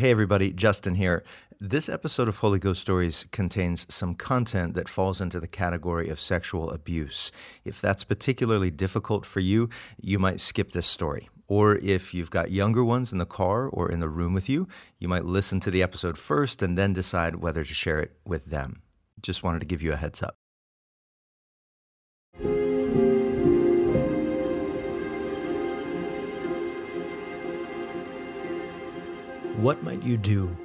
Hey, everybody, Justin here. This episode of Holy Ghost Stories contains some content that falls into the category of sexual abuse. If that's particularly difficult for you, you might skip this story. Or if you've got younger ones in the car or in the room with you, you might listen to the episode first and then decide whether to share it with them. Just wanted to give you a heads up. What might you do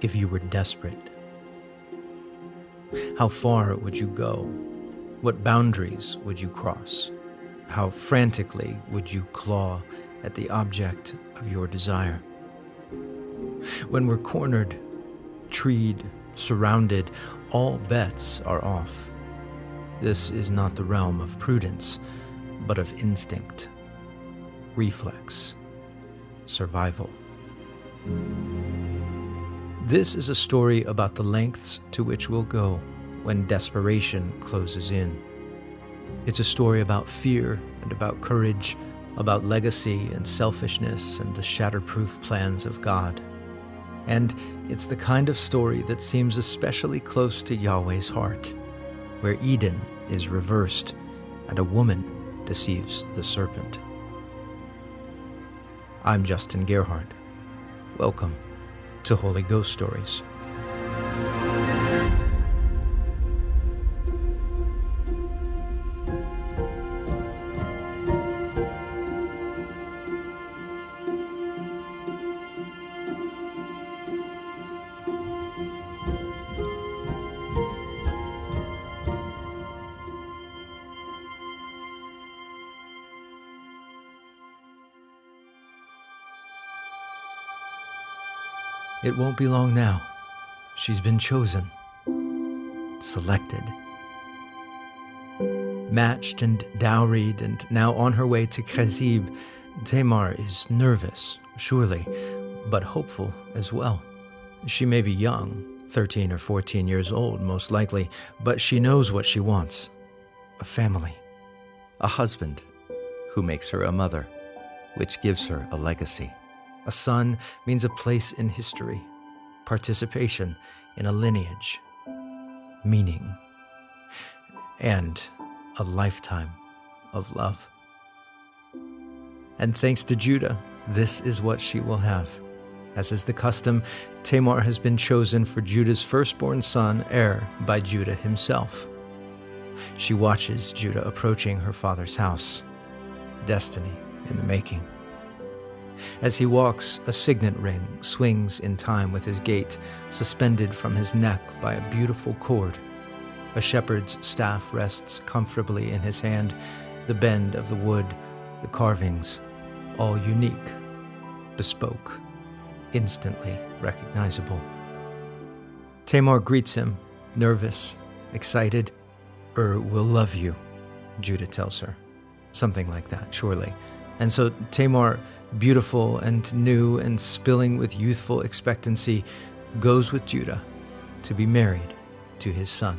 if you were desperate? How far would you go? What boundaries would you cross? How frantically would you claw at the object of your desire? When we're cornered, treed, surrounded, all bets are off. This is not the realm of prudence, but of instinct, reflex, survival. This is a story about the lengths to which we'll go when desperation closes in. It's a story about fear and about courage, about legacy and selfishness and the shatterproof plans of God. And it's the kind of story that seems especially close to Yahweh's heart, where Eden is reversed and a woman deceives the serpent. I'm Justin Gerhardt. Welcome to Holy Ghost Stories. Won't be long now. She's been chosen, selected, matched and dowried, and now on her way to Khazib. Tamar is nervous, surely, but hopeful as well. She may be young, 13 or 14 years old, most likely, but she knows what she wants a family, a husband who makes her a mother, which gives her a legacy. A son means a place in history, participation in a lineage, meaning, and a lifetime of love. And thanks to Judah, this is what she will have. As is the custom, Tamar has been chosen for Judah's firstborn son, Er, by Judah himself. She watches Judah approaching her father's house. Destiny in the making. As he walks, a signet ring swings in time with his gait, suspended from his neck by a beautiful cord. A shepherd's staff rests comfortably in his hand, the bend of the wood, the carvings, all unique, bespoke, instantly recognizable. Tamar greets him, nervous, excited. Er will love you, Judah tells her. Something like that, surely. And so Tamar beautiful and new and spilling with youthful expectancy, goes with Judah to be married to his son.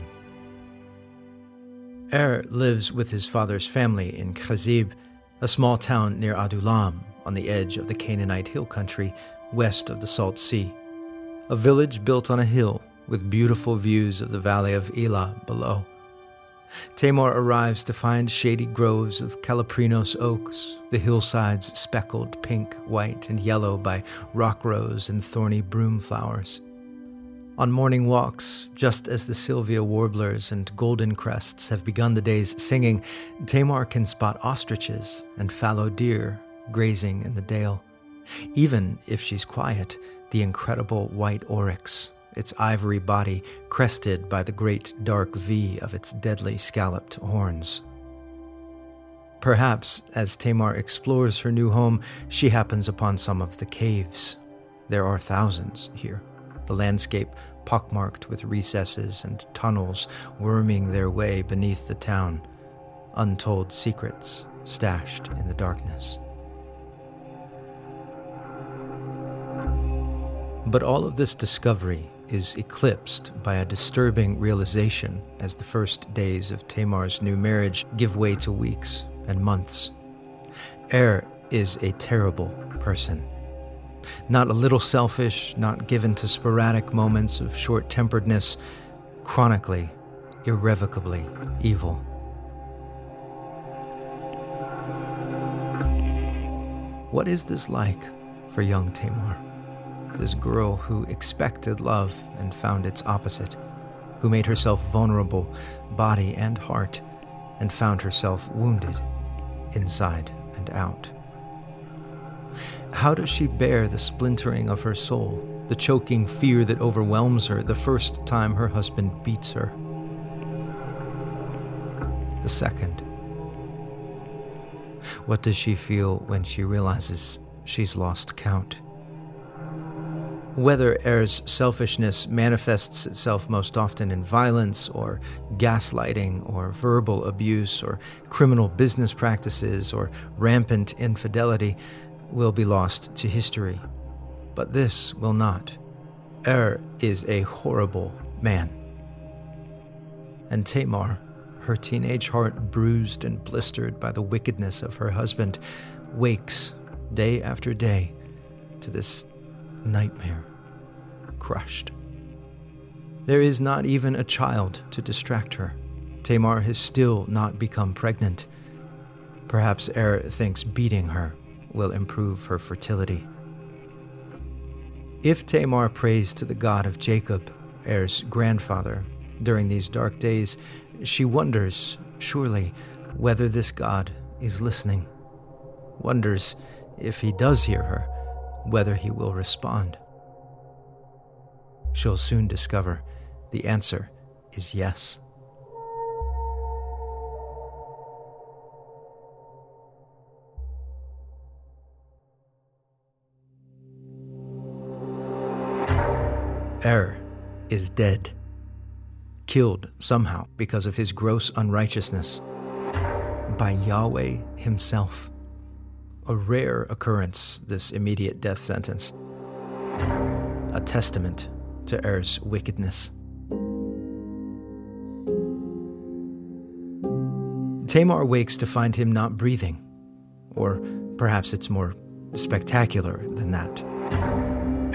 Er lives with his father's family in Khazib, a small town near Adullam on the edge of the Canaanite hill country west of the Salt Sea. A village built on a hill with beautiful views of the valley of Elah below. Tamar arrives to find shady groves of Calliprinos oaks, the hillsides speckled pink, white, and yellow by rock rose and thorny broom flowers. On morning walks, just as the Sylvia warblers and golden crests have begun the day's singing, Tamar can spot ostriches and fallow deer grazing in the dale. Even if she's quiet, the incredible white oryx its ivory body crested by the great dark V of its deadly scalloped horns. Perhaps, as Tamar explores her new home, she happens upon some of the caves. There are thousands here, the landscape pockmarked with recesses and tunnels worming their way beneath the town, untold secrets stashed in the darkness. But all of this discovery is eclipsed by a disturbing realization as the first days of Tamar's new marriage give way to weeks and months. Er is a terrible person. Not a little selfish, not given to sporadic moments of short temperedness, chronically, irrevocably evil. What is this like for young Tamar? This girl who expected love and found its opposite, who made herself vulnerable, body and heart, and found herself wounded, inside and out. How does she bear the splintering of her soul, the choking fear that overwhelms her the first time her husband beats her? The second. What does she feel when she realizes she's lost count? Whether Er's selfishness manifests itself most often in violence or gaslighting or verbal abuse or criminal business practices or rampant infidelity will be lost to history. But this will not. Er is a horrible man. And Tamar, her teenage heart bruised and blistered by the wickedness of her husband, wakes day after day to this nightmare, crushed. There is not even a child to distract her. Tamar has still not become pregnant. Perhaps Er thinks beating her will improve her fertility. If Tamar prays to the God of Jacob, Er's grandfather, during these dark days, she wonders, surely, whether this God is listening. Wonders if he does hear her, whether he will respond. She'll soon discover the answer is yes. Er is dead, killed somehow because of his gross unrighteousness by Yahweh himself. A rare occurrence, this immediate death sentence. A testament to Er's wickedness. Tamar wakes to find him not breathing. Or perhaps it's more spectacular than that.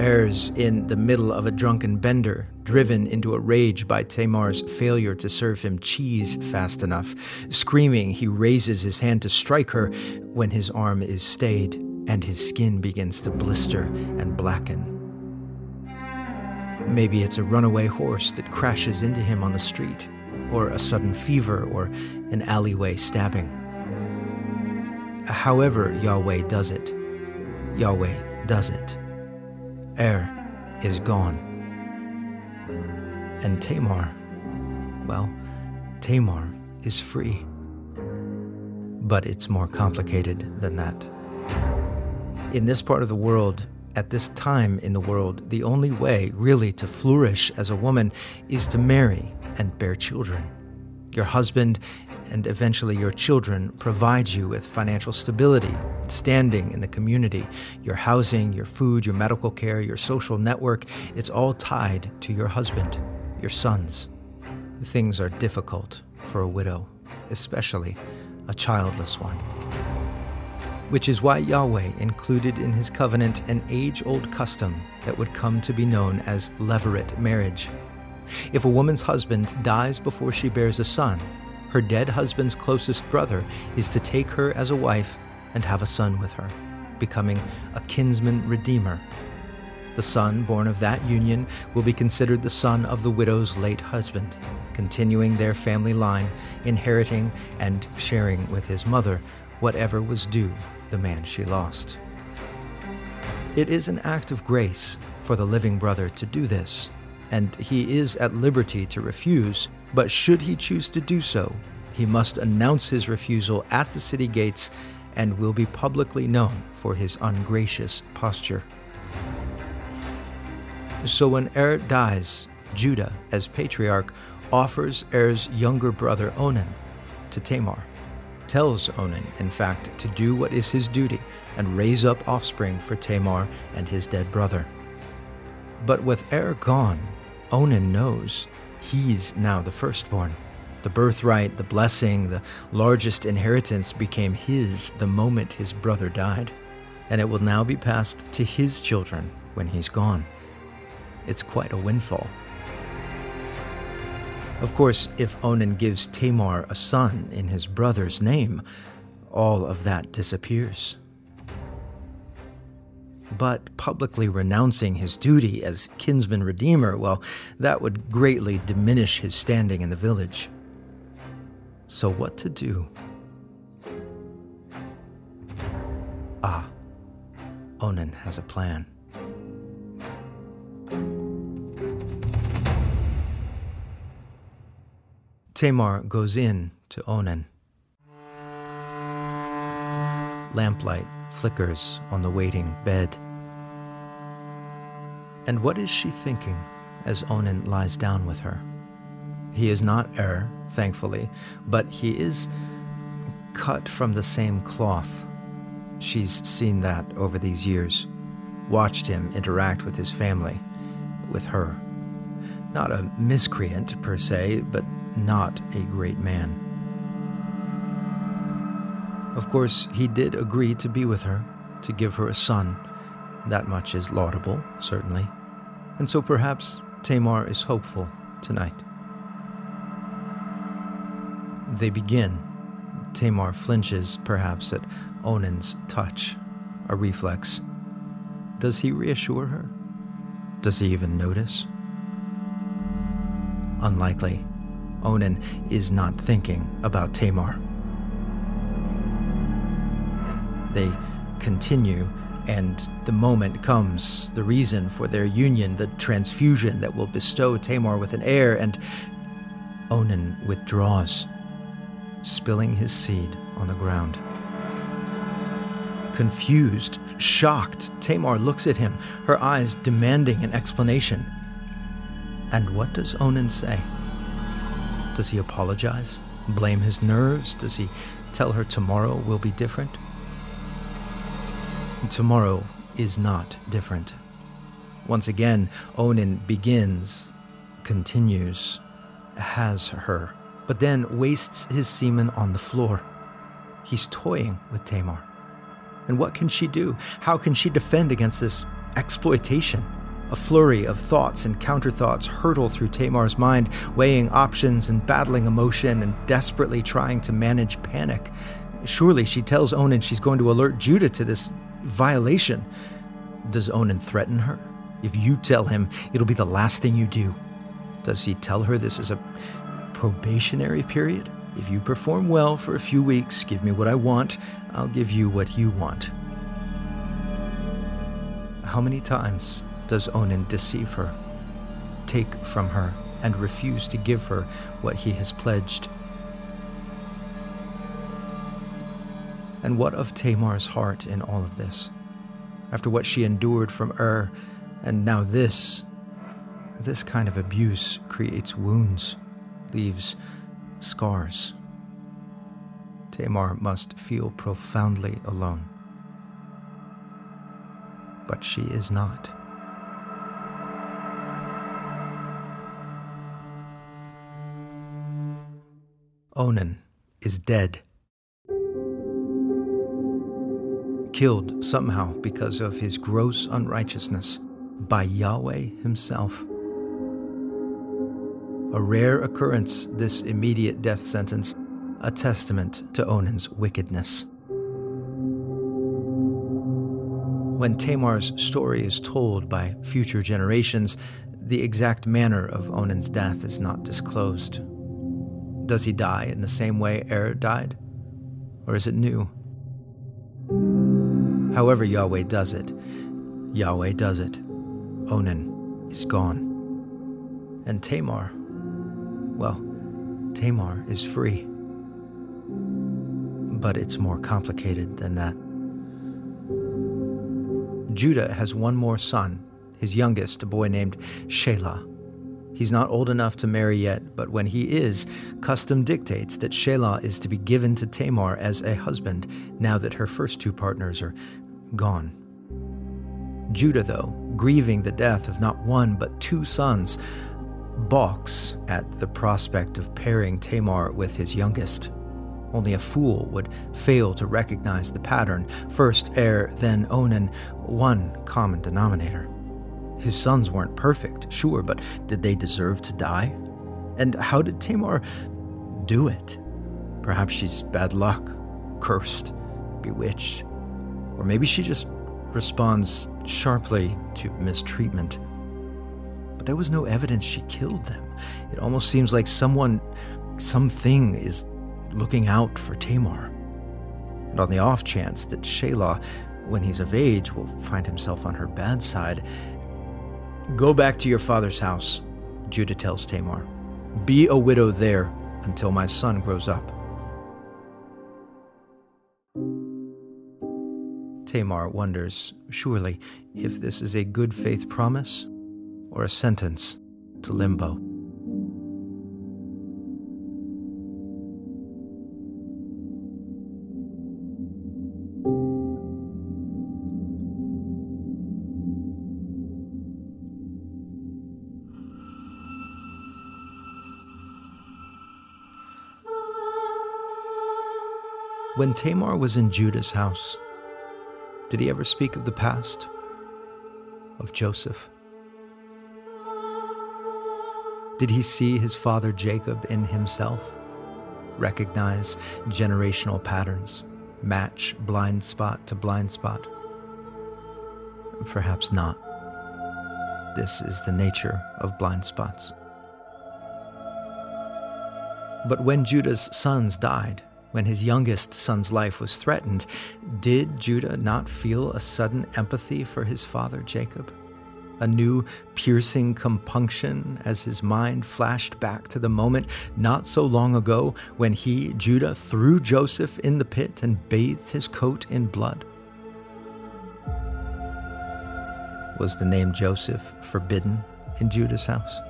Er's in the middle of a drunken bender, driven into a rage by Tamar's failure to serve him cheese fast enough. Screaming, he raises his hand to strike her when his arm is stayed and his skin begins to blister and blacken. Maybe it's a runaway horse that crashes into him on the street, or a sudden fever, or an alleyway stabbing. However, Yahweh does it, Yahweh does it. Er is gone. And Tamar, well, Tamar is free. But it's more complicated than that. In this part of the world, at this time in the world, the only way really to flourish as a woman is to marry and bear children. Your husband and eventually your children provide you with financial stability, standing in the community, your housing, your food, your medical care, your social network. It's all tied to your husband, your sons. Things are difficult for a widow, especially a childless one. Which is why Yahweh included in his covenant an age old custom that would come to be known as levirate marriage. If a woman's husband dies before she bears a son, her dead husband's closest brother is to take her as a wife and have a son with her, becoming a kinsman redeemer. The son born of that union will be considered the son of the widow's late husband, continuing their family line, inheriting and sharing with his mother whatever was due the man she lost. It is an act of grace for the living brother to do this, and he is at liberty to refuse but should he choose to do so, he must announce his refusal at the city gates and will be publicly known for his ungracious posture. So when Er dies, Judah, as patriarch, offers Er's younger brother Onan to Tamar, tells Onan, in fact, to do what is his duty and raise up offspring for Tamar and his dead brother. But with Er gone, Onan knows he's now the firstborn. The birthright, the blessing, the largest inheritance became his the moment his brother died. and it will now be passed to his children when he's gone. It's quite a windfall. Of course, if Onan gives Tamar a son in his brother's name, all of that disappears. But publicly renouncing his duty as kinsman redeemer, well, that would greatly diminish his standing in the village. So, what to do? Ah, Onan has a plan. Tamar goes in to Onan. Lamplight flickers on the waiting bed. And what is she thinking as Onan lies down with her? He is not Er, thankfully, but he is cut from the same cloth. She's seen that over these years, watched him interact with his family, with her. Not a miscreant per se, but not a great man. Of course, he did agree to be with her, to give her a son. That much is laudable, certainly. And so perhaps Tamar is hopeful tonight. They begin. Tamar flinches, perhaps, at Onan's touch, a reflex. Does he reassure her? Does he even notice? Unlikely. Onan is not thinking about Tamar. They continue, and the moment comes, the reason for their union, the transfusion that will bestow Tamar with an heir, and Onan withdraws, spilling his seed on the ground. Confused, shocked, Tamar looks at him, her eyes demanding an explanation. And what does Onan say? Does he apologize? Blame his nerves? Does he tell her tomorrow will be different? Tomorrow is not different. Once again, Onan begins, continues, has her, but then wastes his semen on the floor. He's toying with Tamar. And what can she do? How can she defend against this exploitation? A flurry of thoughts and counterthoughts hurtle through Tamar's mind, weighing options and battling emotion and desperately trying to manage panic. Surely she tells Onan she's going to alert Judah to this violation. Does Onan threaten her? If you tell him, it'll be the last thing you do. Does he tell her this is a probationary period? If you perform well for a few weeks, give me what I want, I'll give you what you want. How many times does Onan deceive her, take from her, and refuse to give her what he has pledged? And what of Tamar's heart in all of this? After what she endured from Ur, and now this, this kind of abuse creates wounds, leaves scars. Tamar must feel profoundly alone. But she is not. Onan is dead. Killed somehow because of his gross unrighteousness by Yahweh himself. A rare occurrence, this immediate death sentence, a testament to Onan's wickedness. When Tamar's story is told by future generations, the exact manner of Onan's death is not disclosed. Does he die in the same way Er died? Or is it new? However, Yahweh does it, Yahweh does it. Onan is gone. And Tamar, well, Tamar is free. But it's more complicated than that. Judah has one more son, his youngest, a boy named Shelah. He's not old enough to marry yet, but when he is, custom dictates that Shelah is to be given to Tamar as a husband now that her first two partners are gone. Judah, though, grieving the death of not one but two sons, balks at the prospect of pairing Tamar with his youngest. Only a fool would fail to recognize the pattern. First Er, then Onan, one common denominator. His sons weren't perfect, sure, but did they deserve to die? And how did Tamar do it? Perhaps she's bad luck, cursed, bewitched. Or maybe she just responds sharply to mistreatment. But there was no evidence she killed them. It almost seems like someone, something is looking out for Tamar. And on the off chance that Shelah, when he's of age, will find himself on her bad side, go back to your father's house, Judah tells Tamar. Be a widow there until my son grows up. Tamar wonders, surely, if this is a good faith promise or a sentence to limbo. When Tamar was in Judah's house, did he ever speak of the past? Of Joseph? Did he see his father Jacob in himself? Recognize generational patterns? Match blind spot to blind spot? Perhaps not. This is the nature of blind spots. But when Judah's sons died, when his youngest son's life was threatened, did Judah not feel a sudden empathy for his father Jacob? A new piercing compunction as his mind flashed back to the moment not so long ago when he, Judah, threw Joseph in the pit and bathed his coat in blood? Was the name Joseph forbidden in Judah's house?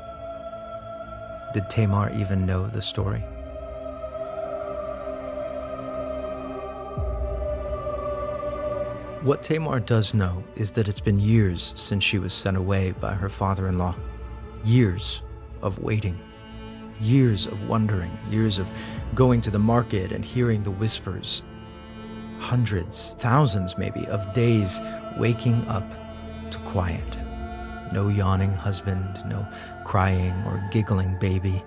Did Tamar even know the story? What Tamar does know is that it's been years since she was sent away by her father in law. Years of waiting, years of wondering, years of going to the market and hearing the whispers. Hundreds, thousands maybe, of days waking up to quiet. No yawning husband, no crying or giggling baby.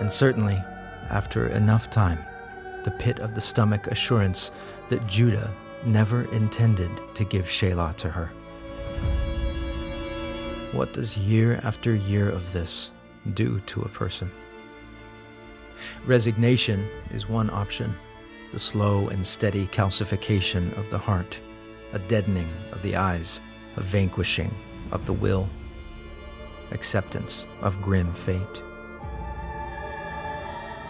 And certainly, after enough time, the pit of the stomach assurance that Judah never intended to give Shelah to her. What does year after year of this do to a person? Resignation is one option, the slow and steady calcification of the heart, a deadening of the eyes, a vanquishing of the will, acceptance of grim fate.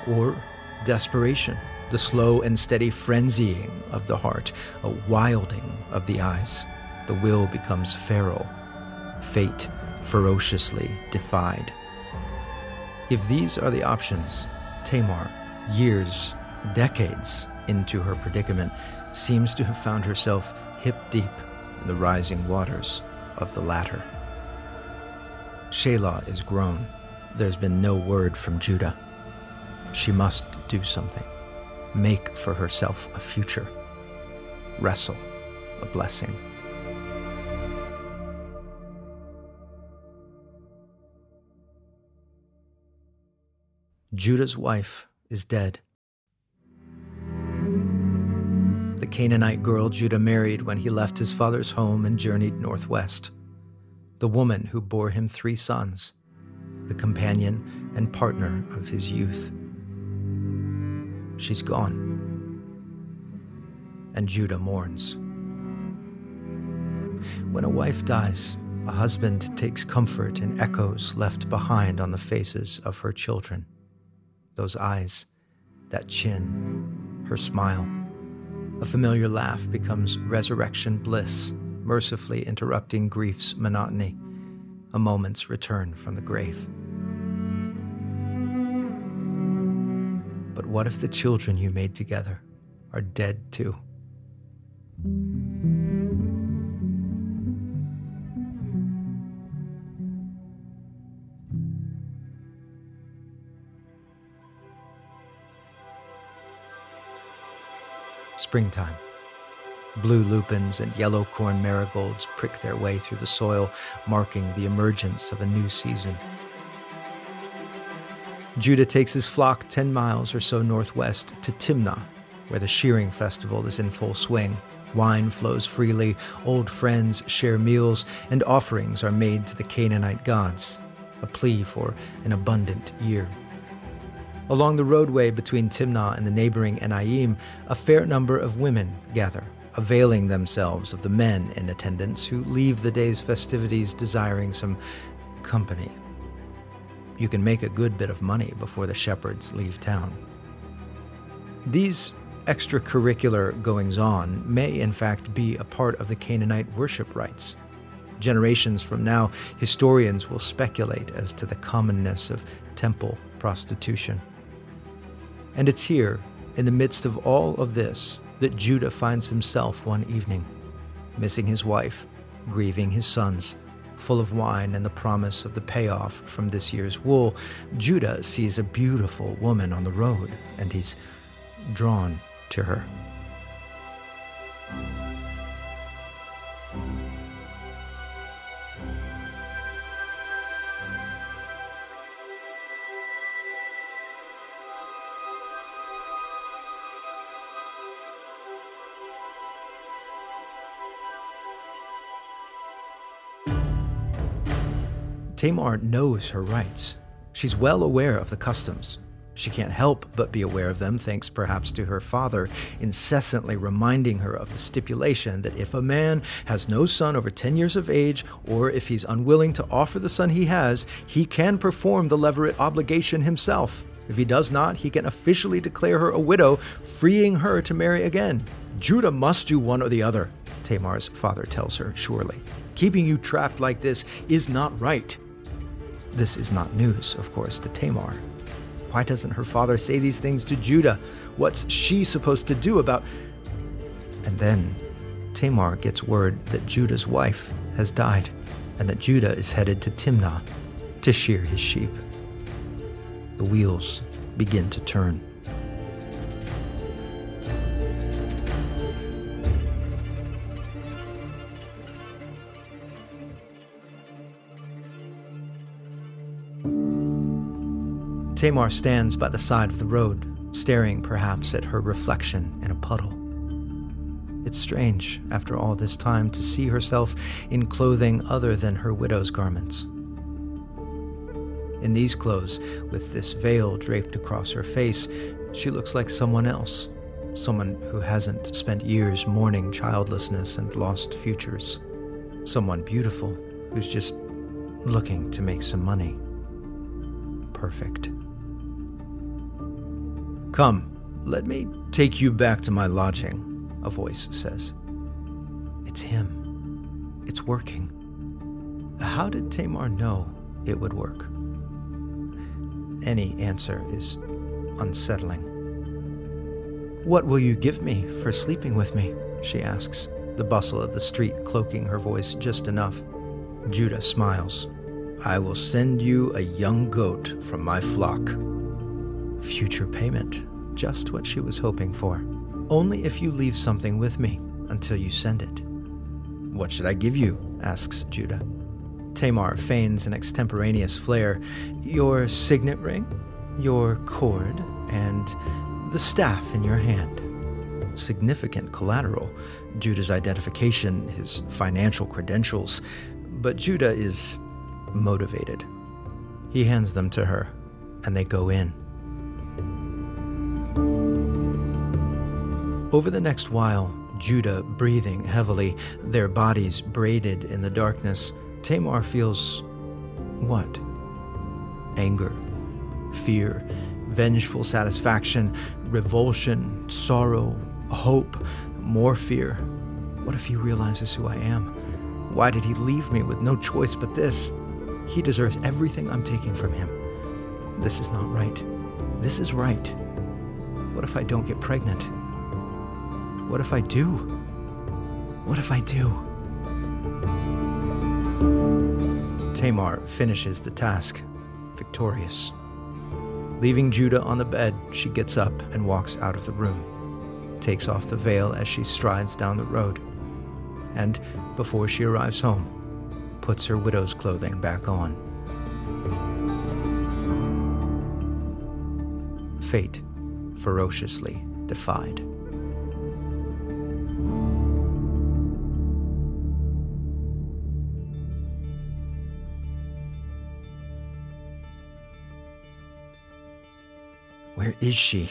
Or desperation the slow and steady frenzying of the heart, a wilding of the eyes. The will becomes feral, fate ferociously defied. If these are the options, Tamar, years, decades into her predicament, seems to have found herself hip deep in the rising waters of the latter. Shelah is grown. There's been no word from Judah. She must do something make for herself a future, wrestle a blessing. Judah's wife is dead. The Canaanite girl Judah married when he left his father's home and journeyed northwest. The woman who bore him three sons, the companion and partner of his youth. She's gone. And Judah mourns. When a wife dies, a husband takes comfort in echoes left behind on the faces of her children. Those eyes, that chin, her smile. A familiar laugh becomes resurrection bliss, mercifully interrupting grief's monotony, a moment's return from the grave. what if the children you made together are dead too? Springtime. Blue lupins and yellow corn marigolds prick their way through the soil, marking the emergence of a new season. Judah takes his flock 10 miles or so northwest to Timnah, where the shearing festival is in full swing. Wine flows freely, old friends share meals, and offerings are made to the Canaanite gods, a plea for an abundant year. Along the roadway between Timnah and the neighboring Enaim, a fair number of women gather, availing themselves of the men in attendance who leave the day's festivities desiring some company. You can make a good bit of money before the shepherds leave town. These extracurricular goings on may, in fact, be a part of the Canaanite worship rites. Generations from now, historians will speculate as to the commonness of temple prostitution. And it's here, in the midst of all of this, that Judah finds himself one evening, missing his wife, grieving his sons, full of wine and the promise of the payoff from this year's wool. Judah sees a beautiful woman on the road, and he's drawn to her. Tamar knows her rights. She's well aware of the customs, she can't help but be aware of them, thanks perhaps to her father incessantly reminding her of the stipulation that if a man has no son over 10 years of age, or if he's unwilling to offer the son he has, he can perform the levirate obligation himself. If he does not, he can officially declare her a widow, freeing her to marry again. Judah must do one or the other, Tamar's father tells her, surely. Keeping you trapped like this is not right. This is not news, of course, to Tamar. Why doesn't her father say these things to Judah? What's she supposed to do about. And then Tamar gets word that Judah's wife has died and that Judah is headed to Timnah to shear his sheep. The wheels begin to turn. Tamar stands by the side of the road, staring perhaps at her reflection in a puddle. It's strange, after all this time, to see herself in clothing other than her widow's garments. In these clothes, with this veil draped across her face, she looks like someone else, someone who hasn't spent years mourning childlessness and lost futures, someone beautiful who's just looking to make some money. Perfect. Come, let me take you back to my lodging, a voice says. It's him. It's working. How did Tamar know it would work? Any answer is unsettling. What will you give me for sleeping with me? she asks, the bustle of the street cloaking her voice just enough. Judah smiles. I will send you a young goat from my flock. Future payment, just what she was hoping for. Only if you leave something with me until you send it. What should I give you? asks Judah. Tamar feigns an extemporaneous flair. Your signet ring, your cord, and the staff in your hand. Significant collateral, Judah's identification, his financial credentials. But Judah is motivated. He hands them to her, and they go in. Over the next while, Judah breathing heavily, their bodies braided in the darkness, Tamar feels what? Anger, fear, vengeful satisfaction, revulsion, sorrow, hope, more fear. What if he realizes who I am? Why did he leave me with no choice but this? He deserves everything I'm taking from him. This is not right. This is right. What if I don't get pregnant? What if I do? What if I do? Tamar finishes the task, victorious. Leaving Judah on the bed, she gets up and walks out of the room. takes off the veil as she strides down the road, and before she arrives home, puts her widow's clothing back on. Fate ferociously defied. Is she?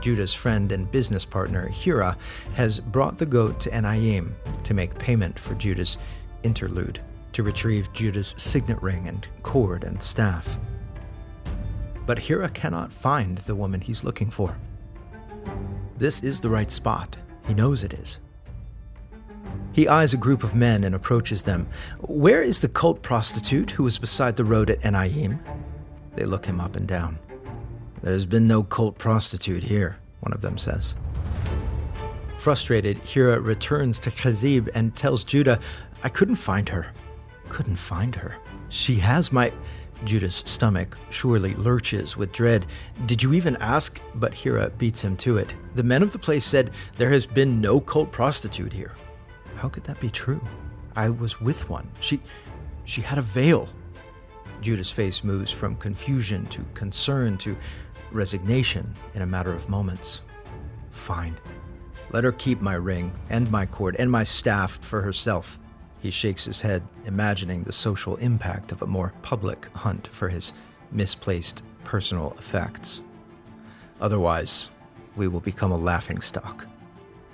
Judah's friend and business partner, Hira, has brought the goat to Enayim to make payment for Judah's interlude, to retrieve Judah's signet ring and cord and staff. But Hira cannot find the woman he's looking for. This is the right spot. He knows it is. He eyes a group of men and approaches them. Where is the cult prostitute who was beside the road at Enayim? They look him up and down. There's been no cult prostitute here, one of them says. Frustrated, Hira returns to Khazib and tells Judah, I couldn't find her. Couldn't find her. She has my. Judah's stomach surely lurches with dread. Did you even ask? But Hira beats him to it. The men of the place said there has been no cult prostitute here. How could that be true? I was with one. She she had a veil. Judah's face moves from confusion to concern to resignation in a matter of moments. Fine. Let her keep my ring and my cord and my staff for herself. He shakes his head, imagining the social impact of a more public hunt for his misplaced personal effects. Otherwise, we will become a laughingstock.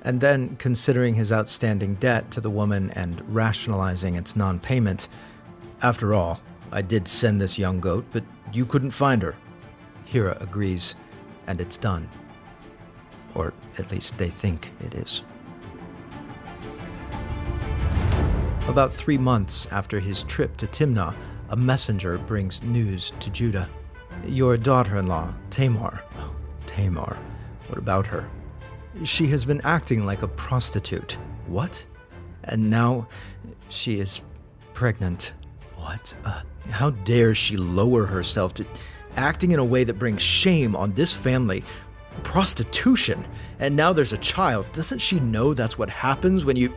And then, considering his outstanding debt to the woman and rationalizing its non payment, after all, I did send this young goat, but you couldn't find her. Hira agrees, and it's done. Or at least they think it is. About three months after his trip to Timnah, a messenger brings news to Judah. Your daughter in law, Tamar. Oh, Tamar. What about her? She has been acting like a prostitute. What? And now she is pregnant. What? Uh, how dare she lower herself to acting in a way that brings shame on this family. Prostitution. And now there's a child. Doesn't she know that's what happens when you.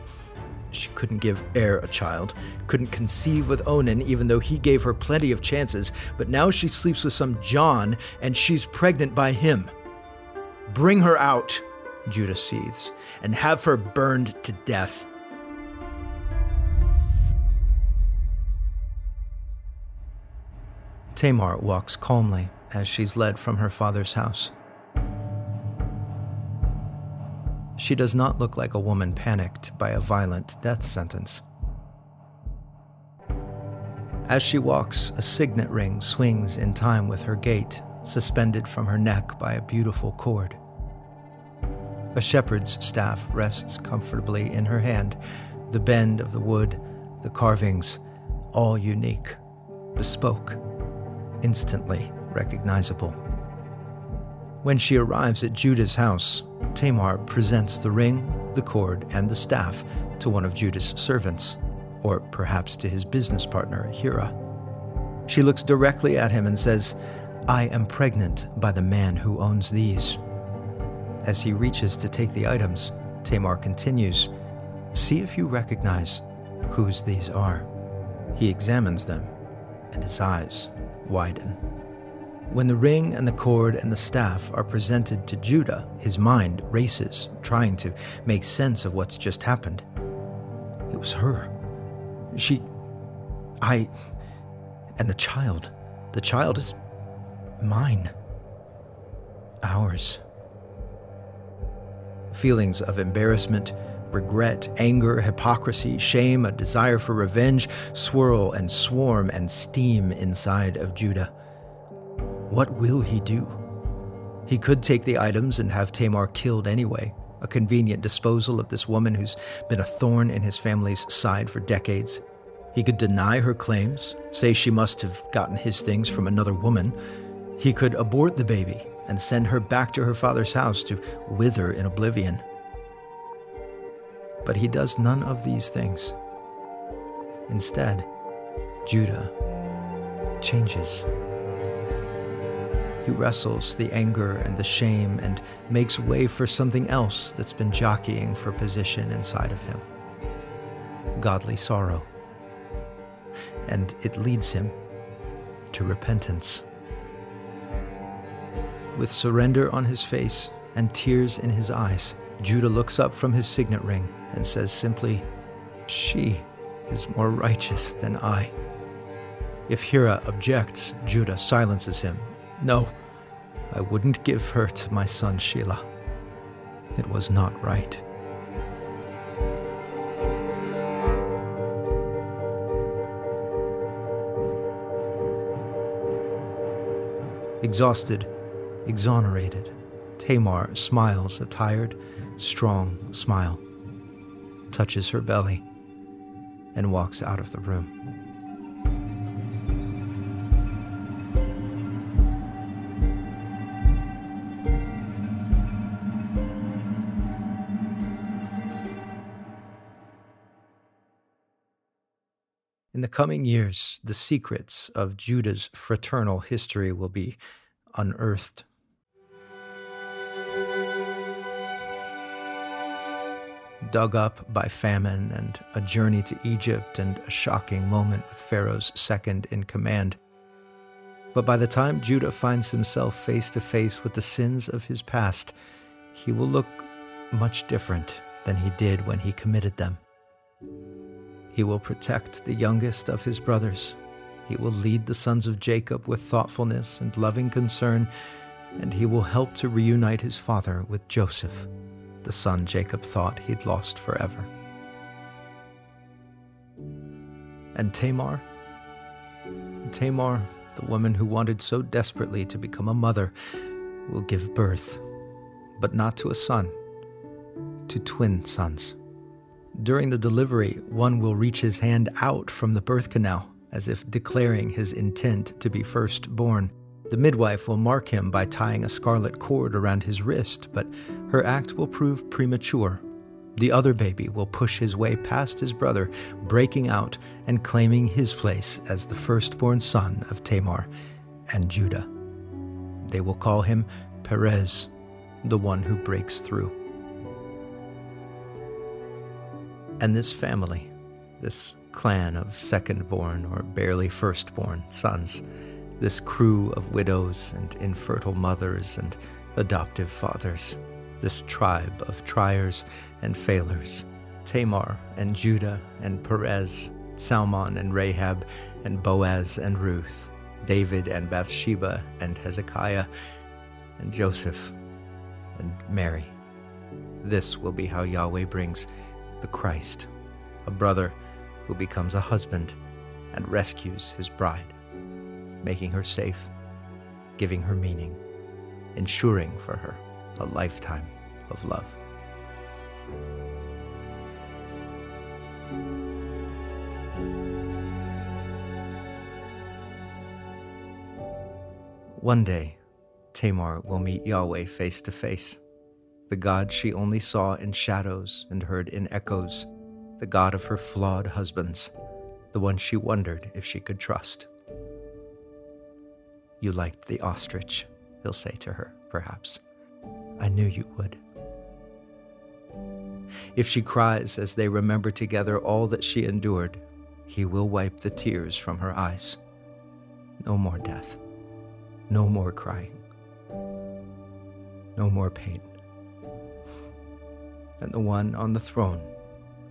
She couldn't give Er a child, couldn't conceive with Onan, even though he gave her plenty of chances, but now she sleeps with some John and she's pregnant by him. Bring her out, Judah seethes, and have her burned to death. Tamar walks calmly as she's led from her father's house. She does not look like a woman panicked by a violent death sentence. As she walks, a signet ring swings in time with her gait, suspended from her neck by a beautiful cord. A shepherd's staff rests comfortably in her hand, the bend of the wood, the carvings, all unique, bespoke instantly recognizable. When she arrives at Judah's house, Tamar presents the ring, the cord, and the staff to one of Judah's servants, or perhaps to his business partner, Hira. She looks directly at him and says, I am pregnant by the man who owns these. As he reaches to take the items, Tamar continues, See if you recognize whose these are. He examines them, and his eyes widen. When the ring and the cord and the staff are presented to Judah, his mind races, trying to make sense of what's just happened. It was her. She. I. And the child. The child is mine. Ours. Feelings of embarrassment, regret, anger, hypocrisy, shame, a desire for revenge swirl and swarm and steam inside of Judah. What will he do? He could take the items and have Tamar killed anyway, a convenient disposal of this woman who's been a thorn in his family's side for decades. He could deny her claims, say she must have gotten his things from another woman. He could abort the baby and send her back to her father's house to wither in oblivion. But he does none of these things. Instead, Judah changes. He wrestles the anger and the shame and makes way for something else that's been jockeying for position inside of him godly sorrow. And it leads him to repentance. With surrender on his face and tears in his eyes, Judah looks up from his signet ring and says simply, She is more righteous than I. If Hira objects, Judah silences him. No, I wouldn't give her to my son Shelah. It was not right. Exhausted, exonerated, Tamar smiles a tired, strong smile, touches her belly, and walks out of the room. In the coming years, the secrets of Judah's fraternal history will be unearthed. Dug up by famine and a journey to Egypt and a shocking moment with Pharaoh's second in command. But by the time Judah finds himself face to face with the sins of his past, he will look much different than he did when he committed them. He will protect the youngest of his brothers. He will lead the sons of Jacob with thoughtfulness and loving concern, and he will help to reunite his father with Joseph, the son Jacob thought he'd lost forever. And Tamar? Tamar, the woman who wanted so desperately to become a mother, will give birth, but not to a son, to twin sons. During the delivery, one will reach his hand out from the birth canal, as if declaring his intent to be firstborn. The midwife will mark him by tying a scarlet cord around his wrist, but her act will prove premature. The other baby will push his way past his brother, breaking out and claiming his place as the firstborn son of Tamar and Judah. They will call him Perez, the one who breaks through. And this family, this clan of second-born or barely first-born sons, this crew of widows and infertile mothers and adoptive fathers, this tribe of triers and failers, Tamar and Judah and Perez, Salmon and Rahab and Boaz and Ruth, David and Bathsheba and Hezekiah and Joseph and Mary. This will be how Yahweh brings the Christ, a brother who becomes a husband and rescues his bride, making her safe, giving her meaning, ensuring for her a lifetime of love. One day, Tamar will meet Yahweh face to face the God she only saw in shadows and heard in echoes, the God of her flawed husbands, the one she wondered if she could trust. You liked the ostrich, he'll say to her, perhaps. I knew you would. If she cries as they remember together all that she endured, he will wipe the tears from her eyes. No more death. No more crying. No more pain and the one on the throne,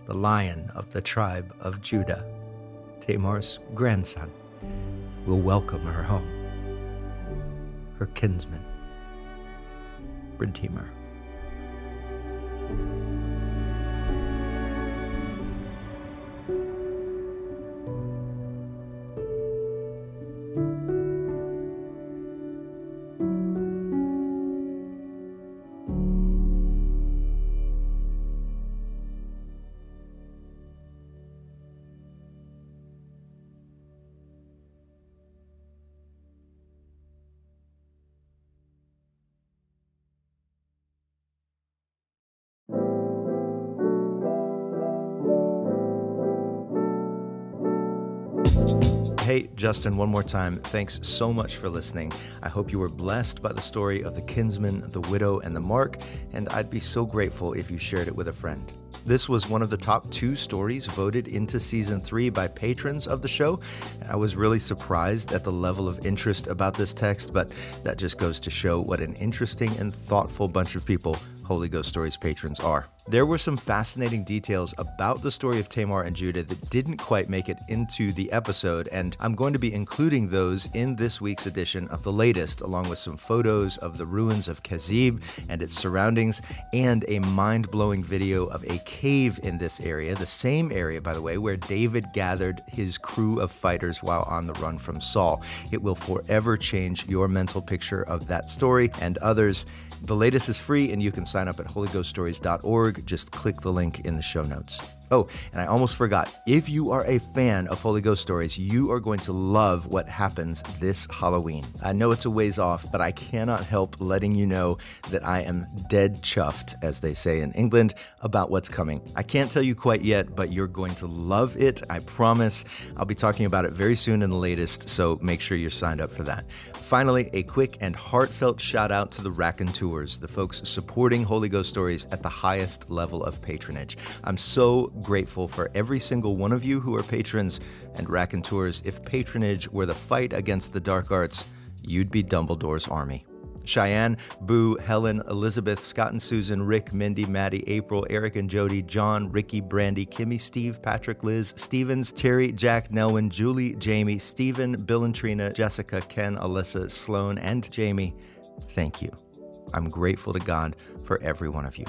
the lion of the tribe of Judah, Tamar's grandson, will welcome her home, her kinsman, Redeemer. Hey, Justin, one more time, thanks so much for listening. I hope you were blessed by the story of the kinsman, the widow, and the mark, and I'd be so grateful if you shared it with a friend. This was one of the top two stories voted into season three by patrons of the show. I was really surprised at the level of interest about this text, but that just goes to show what an interesting and thoughtful bunch of people Holy Ghost Stories patrons are. There were some fascinating details about the story of Tamar and Judah that didn't quite make it into the episode, and I'm going to be including those in this week's edition of the latest, along with some photos of the ruins of Kezib and its surroundings, and a mind blowing video of a cave in this area, the same area, by the way, where David gathered his crew of fighters while on the run from Saul. It will forever change your mental picture of that story and others. The latest is free, and you can sign up at holyghoststories.org. Just click the link in the show notes. Oh, and I almost forgot. If you are a fan of Holy Ghost stories, you are going to love what happens this Halloween. I know it's a ways off, but I cannot help letting you know that I am dead chuffed, as they say in England, about what's coming. I can't tell you quite yet, but you're going to love it. I promise. I'll be talking about it very soon in the latest, so make sure you're signed up for that. Finally, a quick and heartfelt shout out to the Raconteurs, the folks supporting Holy Ghost stories at the highest level of patronage. I'm so grateful for every single one of you who are patrons and raconteurs. If patronage were the fight against the dark arts, you'd be Dumbledore's army. Cheyenne, Boo, Helen, Elizabeth, Scott and Susan, Rick, Mindy, Maddie, April, Eric and Jody, John, Ricky, Brandy, Kimmy, Steve, Patrick, Liz, Stevens, Terry, Jack, Nelwyn, Julie, Jamie, Stephen, Bill and Trina, Jessica, Ken, Alyssa, Sloan, and Jamie. Thank you. I'm grateful to God for every one of you.